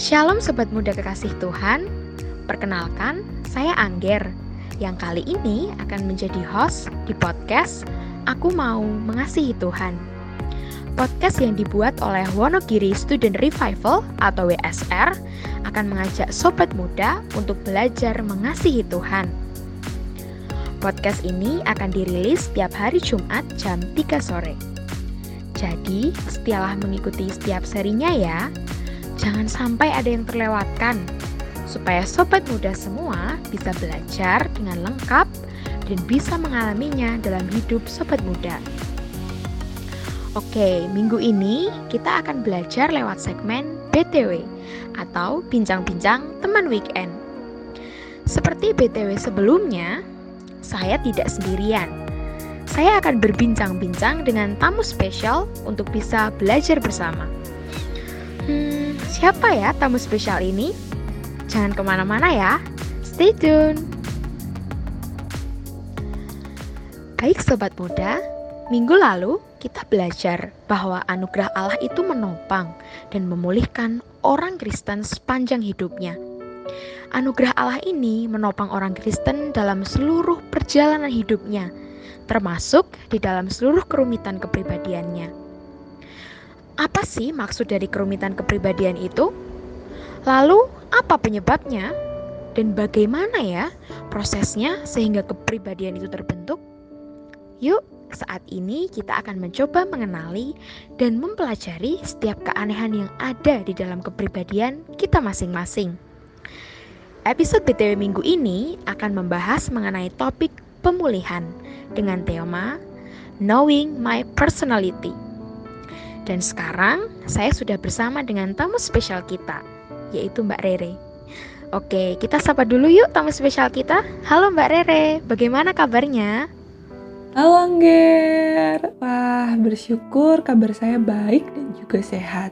Shalom Sobat Muda Kekasih Tuhan, perkenalkan saya Angger yang kali ini akan menjadi host di podcast Aku Mau Mengasihi Tuhan. Podcast yang dibuat oleh Wonogiri Student Revival atau WSR akan mengajak sobat muda untuk belajar mengasihi Tuhan. Podcast ini akan dirilis setiap hari Jumat jam 3 sore. Jadi, setialah mengikuti setiap serinya ya. Jangan sampai ada yang terlewatkan, supaya sobat muda semua bisa belajar dengan lengkap dan bisa mengalaminya dalam hidup sobat muda. Oke, minggu ini kita akan belajar lewat segmen BTW atau bincang-bincang teman weekend. Seperti BTW sebelumnya, saya tidak sendirian. Saya akan berbincang-bincang dengan tamu spesial untuk bisa belajar bersama. Siapa ya tamu spesial ini? Jangan ke mana-mana ya, stay tune. Baik sobat muda, minggu lalu kita belajar bahwa anugerah Allah itu menopang dan memulihkan orang Kristen sepanjang hidupnya. Anugerah Allah ini menopang orang Kristen dalam seluruh perjalanan hidupnya, termasuk di dalam seluruh kerumitan kepribadiannya. Apa sih maksud dari kerumitan kepribadian itu? Lalu, apa penyebabnya? Dan bagaimana ya prosesnya sehingga kepribadian itu terbentuk? Yuk, saat ini kita akan mencoba mengenali dan mempelajari setiap keanehan yang ada di dalam kepribadian kita masing-masing. Episode BTW minggu ini akan membahas mengenai topik pemulihan dengan tema Knowing My Personality. Dan sekarang saya sudah bersama dengan tamu spesial kita, yaitu Mbak Rere. Oke, kita sapa dulu yuk tamu spesial kita. Halo Mbak Rere, bagaimana kabarnya? Halo Angger, wah bersyukur kabar saya baik dan juga sehat.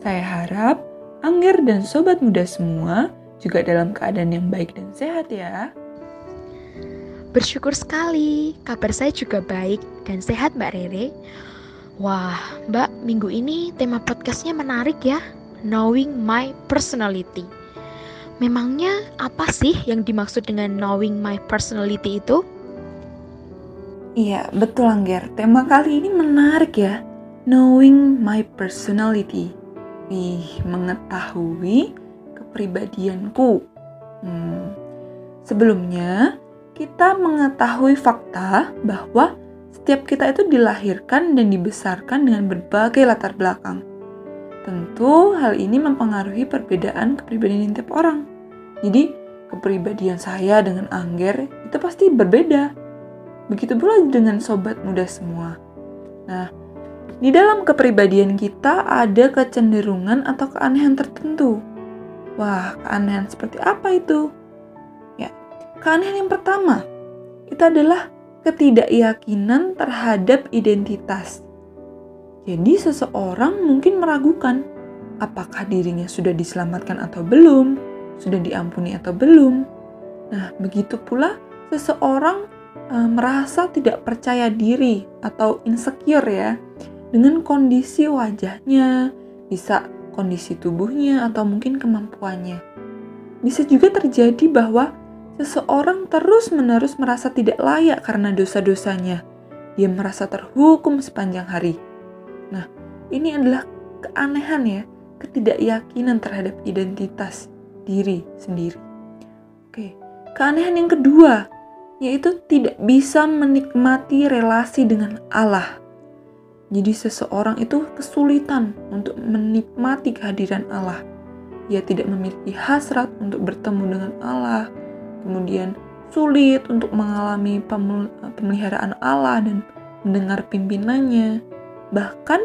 Saya harap Angger dan sobat muda semua juga dalam keadaan yang baik dan sehat ya. Bersyukur sekali, kabar saya juga baik dan sehat Mbak Rere. Wah, Mbak, minggu ini tema podcastnya menarik ya, Knowing My Personality. Memangnya apa sih yang dimaksud dengan knowing my personality itu? Iya, betul Angger. Tema kali ini menarik ya. Knowing my personality. Wih, mengetahui kepribadianku. Hmm. Sebelumnya, kita mengetahui fakta bahwa setiap kita itu dilahirkan dan dibesarkan dengan berbagai latar belakang. Tentu hal ini mempengaruhi perbedaan kepribadian tiap orang. Jadi, kepribadian saya dengan Angger itu pasti berbeda. Begitu pula dengan sobat muda semua. Nah, di dalam kepribadian kita ada kecenderungan atau keanehan tertentu Wah, keanehan seperti apa itu? Ya, keanehan yang pertama itu adalah ketidakyakinan terhadap identitas. Jadi seseorang mungkin meragukan apakah dirinya sudah diselamatkan atau belum, sudah diampuni atau belum. Nah, begitu pula seseorang e, merasa tidak percaya diri atau insecure ya dengan kondisi wajahnya, bisa kondisi tubuhnya, atau mungkin kemampuannya. Bisa juga terjadi bahwa seseorang terus-menerus merasa tidak layak karena dosa-dosanya. Dia merasa terhukum sepanjang hari. Nah, ini adalah keanehan ya, ketidakyakinan terhadap identitas diri sendiri. Oke, keanehan yang kedua yaitu tidak bisa menikmati relasi dengan Allah. Jadi seseorang itu kesulitan untuk menikmati kehadiran Allah. Ia tidak memiliki hasrat untuk bertemu dengan Allah. Kemudian sulit untuk mengalami pemeliharaan Allah dan mendengar pimpinannya. Bahkan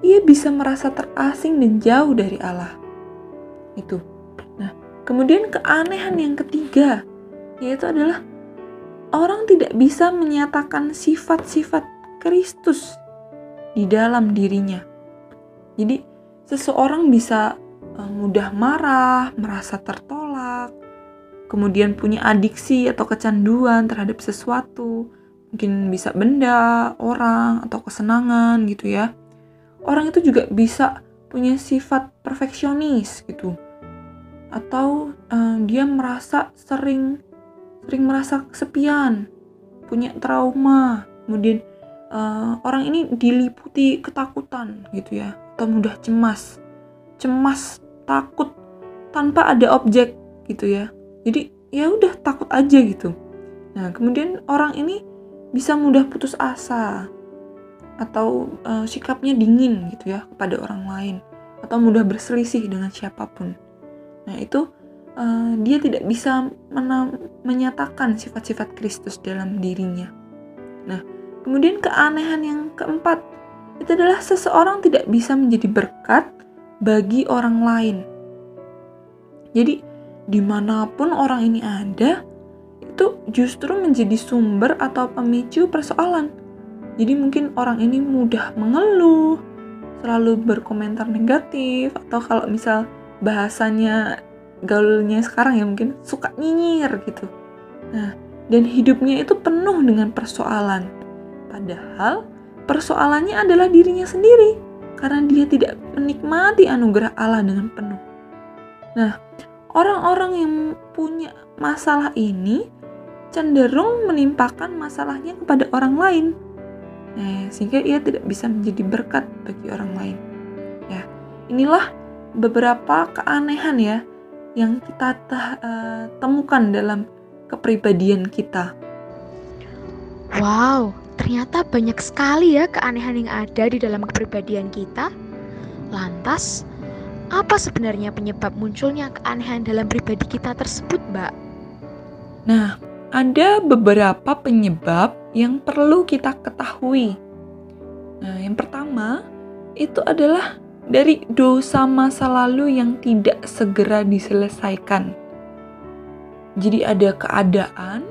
ia bisa merasa terasing dan jauh dari Allah. Itu. Nah, kemudian keanehan yang ketiga yaitu adalah orang tidak bisa menyatakan sifat-sifat Kristus di dalam dirinya. Jadi, seseorang bisa uh, mudah marah, merasa tertolak, kemudian punya adiksi atau kecanduan terhadap sesuatu, mungkin bisa benda, orang, atau kesenangan gitu ya. Orang itu juga bisa punya sifat perfeksionis gitu. atau uh, dia merasa sering sering merasa kesepian, punya trauma, kemudian uh, orang ini diliputi ketakutan gitu ya, atau mudah cemas, cemas, takut tanpa ada objek gitu ya. Jadi ya udah takut aja gitu. Nah kemudian orang ini bisa mudah putus asa atau uh, sikapnya dingin gitu ya kepada orang lain atau mudah berselisih dengan siapa pun. Nah, itu uh, dia tidak bisa menyatakan sifat-sifat Kristus dalam dirinya. Nah, kemudian keanehan yang keempat itu adalah seseorang tidak bisa menjadi berkat bagi orang lain. Jadi, di mana pun orang ini ada, itu justru menjadi sumber atau pemicu persoalan. Jadi mungkin orang ini mudah mengeluh, selalu berkomentar negatif, atau kalau misal bahasanya gaulnya sekarang ya mungkin suka nyinyir gitu. Nah, dan hidupnya itu penuh dengan persoalan. Padahal persoalannya adalah dirinya sendiri karena dia tidak menikmati anugerah Allah dengan penuh. Nah, orang-orang yang punya masalah ini cenderung menimpakan masalahnya kepada orang lain. Nah, sehingga ia tidak bisa menjadi berkat bagi orang lain. Ya, inilah beberapa keanehan ya yang kita uh, temukan dalam kepribadian kita. Wow, ternyata banyak sekali ya keanehan yang ada di dalam kepribadian kita. Lantas, apa sebenarnya penyebab munculnya keanehan dalam pribadi kita tersebut, Mbak? Nah, ada beberapa penyebab yang perlu kita ketahui. Nah, yang pertama itu adalah dari dosa masa lalu yang tidak segera diselesaikan. Jadi ada keadaan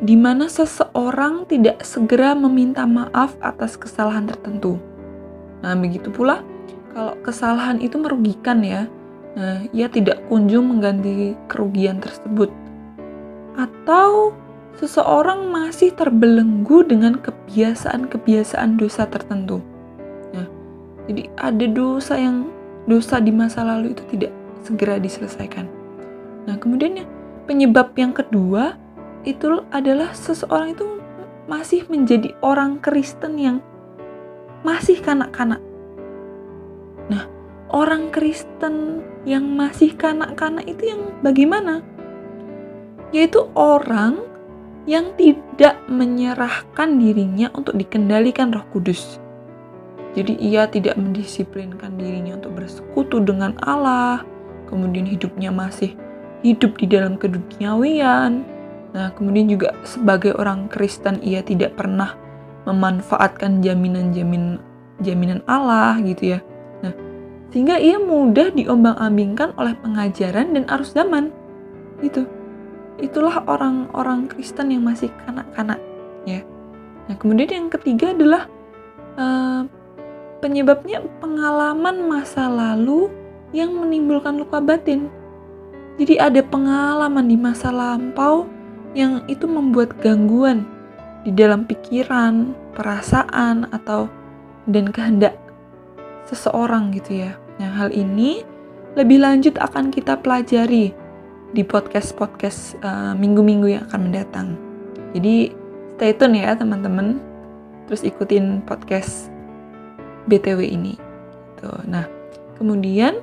di mana seseorang tidak segera meminta maaf atas kesalahan tertentu. Nah, begitu pula kalau kesalahan itu merugikan ya. Nah, ia tidak kunjung mengganti kerugian tersebut. Atau seseorang masih terbelenggu dengan kebiasaan-kebiasaan dosa tertentu. Jadi ada dosa yang dosa di masa lalu itu tidak segera diselesaikan. Nah, kemudian penyebab yang kedua itu adalah seseorang itu masih menjadi orang Kristen yang masih kanak-kanak. Orang Kristen yang masih kanak-kanak itu yang bagaimana? Yaitu orang yang tidak menyerahkan dirinya untuk dikendalikan Roh Kudus. Jadi ia tidak mendisiplinkan dirinya untuk bersekutu dengan Allah, kemudian hidupnya masih hidup di dalam keduniawian. Nah, kemudian juga sebagai orang Kristen ia tidak pernah memanfaatkan jaminan-jaminan jaminan Allah gitu ya. Sehingga ia mudah diombang-ambingkan oleh pengajaran dan arus zaman. Itu. Itulah orang-orang Kristen yang masih kanak-kanak ya. Nah, kemudian yang ketiga adalah uh, Penyebabnya pengalaman masa lalu yang menimbulkan luka batin. Jadi ada pengalaman di masa lampau yang itu membuat gangguan di dalam pikiran, perasaan atau dan kehendak seseorang gitu ya. Nah, hal ini lebih lanjut akan kita pelajari di podcast-podcast uh, minggu-minggu yang akan mendatang. Jadi stay tune ya teman-teman. Terus ikutin podcast BTW ini. Tuh. Nah, kemudian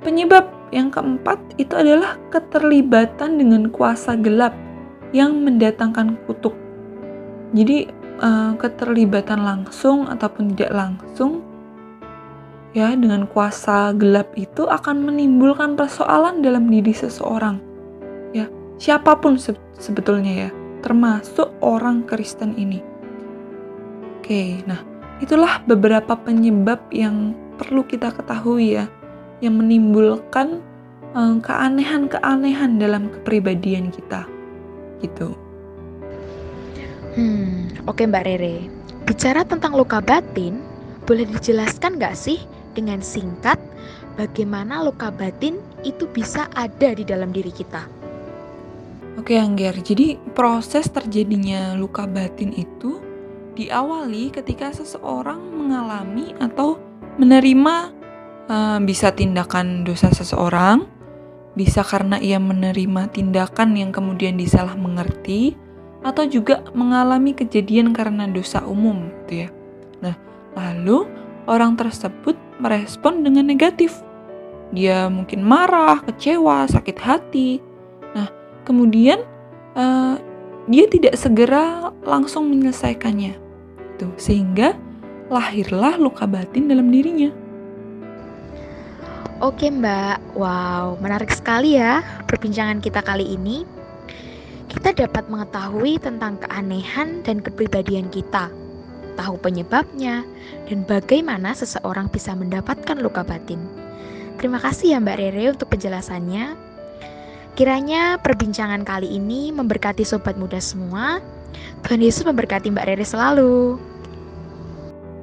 penyebab yang keempat itu adalah keterlibatan dengan kuasa gelap yang mendatangkan kutuk. Jadi uh, keterlibatan langsung ataupun tidak langsung ya dengan kuasa gelap itu akan menimbulkan persoalan dalam diri seseorang. Ya, siapa pun se sebetulnya ya, termasuk orang Kristen ini. Oke, nah Itulah beberapa penyebab yang perlu kita ketahui ya, yang menimbulkan um, keanehan-keanehan dalam kepribadian kita. Gitu. Hmm, oke Mbak Rere. Bicara tentang luka batin, boleh dijelaskan nggak sih dengan singkat bagaimana luka batin itu bisa ada di dalam diri kita? Oke Angger, jadi proses terjadinya luka batin itu diawali ketika seseorang mengalami atau menerima uh, bisa tindakan dosa seseorang, Bisa karena ia menerima tindakan yang kemudian disalah mengerti, atau juga mengalami kejadian karena dosa umum, gitu ya. Nah, lalu orang tersebut merespon dengan negatif. Dia mungkin marah, kecewa, sakit hati. Nah, kemudian uh, dia tidak segera langsung menyelesaikannya. Tuh, sehingga lahirlah luka batin dalam dirinya. Oke Mbak, wow menarik sekali ya perbincangan kita kali ini. Kita dapat mengetahui tentang keanehan dan kepribadian kita, tahu penyebabnya, dan bagaimana seseorang bisa mendapatkan luka batin. Terima kasih ya Mbak Rere untuk penjelasannya. Kiranya perbincangan kali ini memberkati sobat muda semua. Tuhan Yesus memberkati Mbak Rere selalu.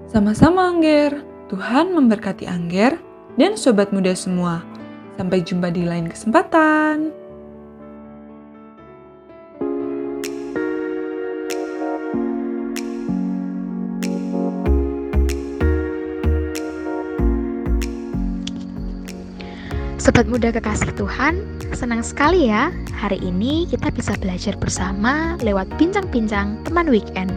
Sama-sama Angger. Tuhan memberkati Angger dan sobat muda semua. Sampai jumpa di lain kesempatan. Sobat muda kekasih Tuhan, senang sekali ya hari ini kita bisa belajar bersama lewat bincang-bincang teman weekend.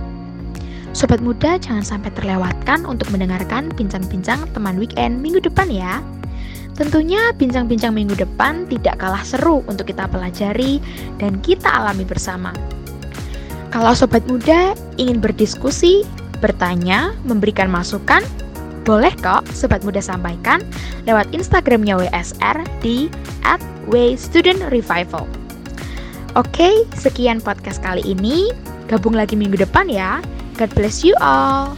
Sobat muda jangan sampai terlewatkan untuk mendengarkan bincang-bincang teman weekend minggu depan ya. Tentunya bincang-bincang minggu depan tidak kalah seru untuk kita pelajari dan kita alami bersama. Kalau sobat muda ingin berdiskusi, bertanya, memberikan masukan, boleh kok sobat muda sampaikan lewat Instagramnya WSR di @waystudentrevival. Oke, sekian podcast kali ini. Gabung lagi minggu depan ya. God bless you all.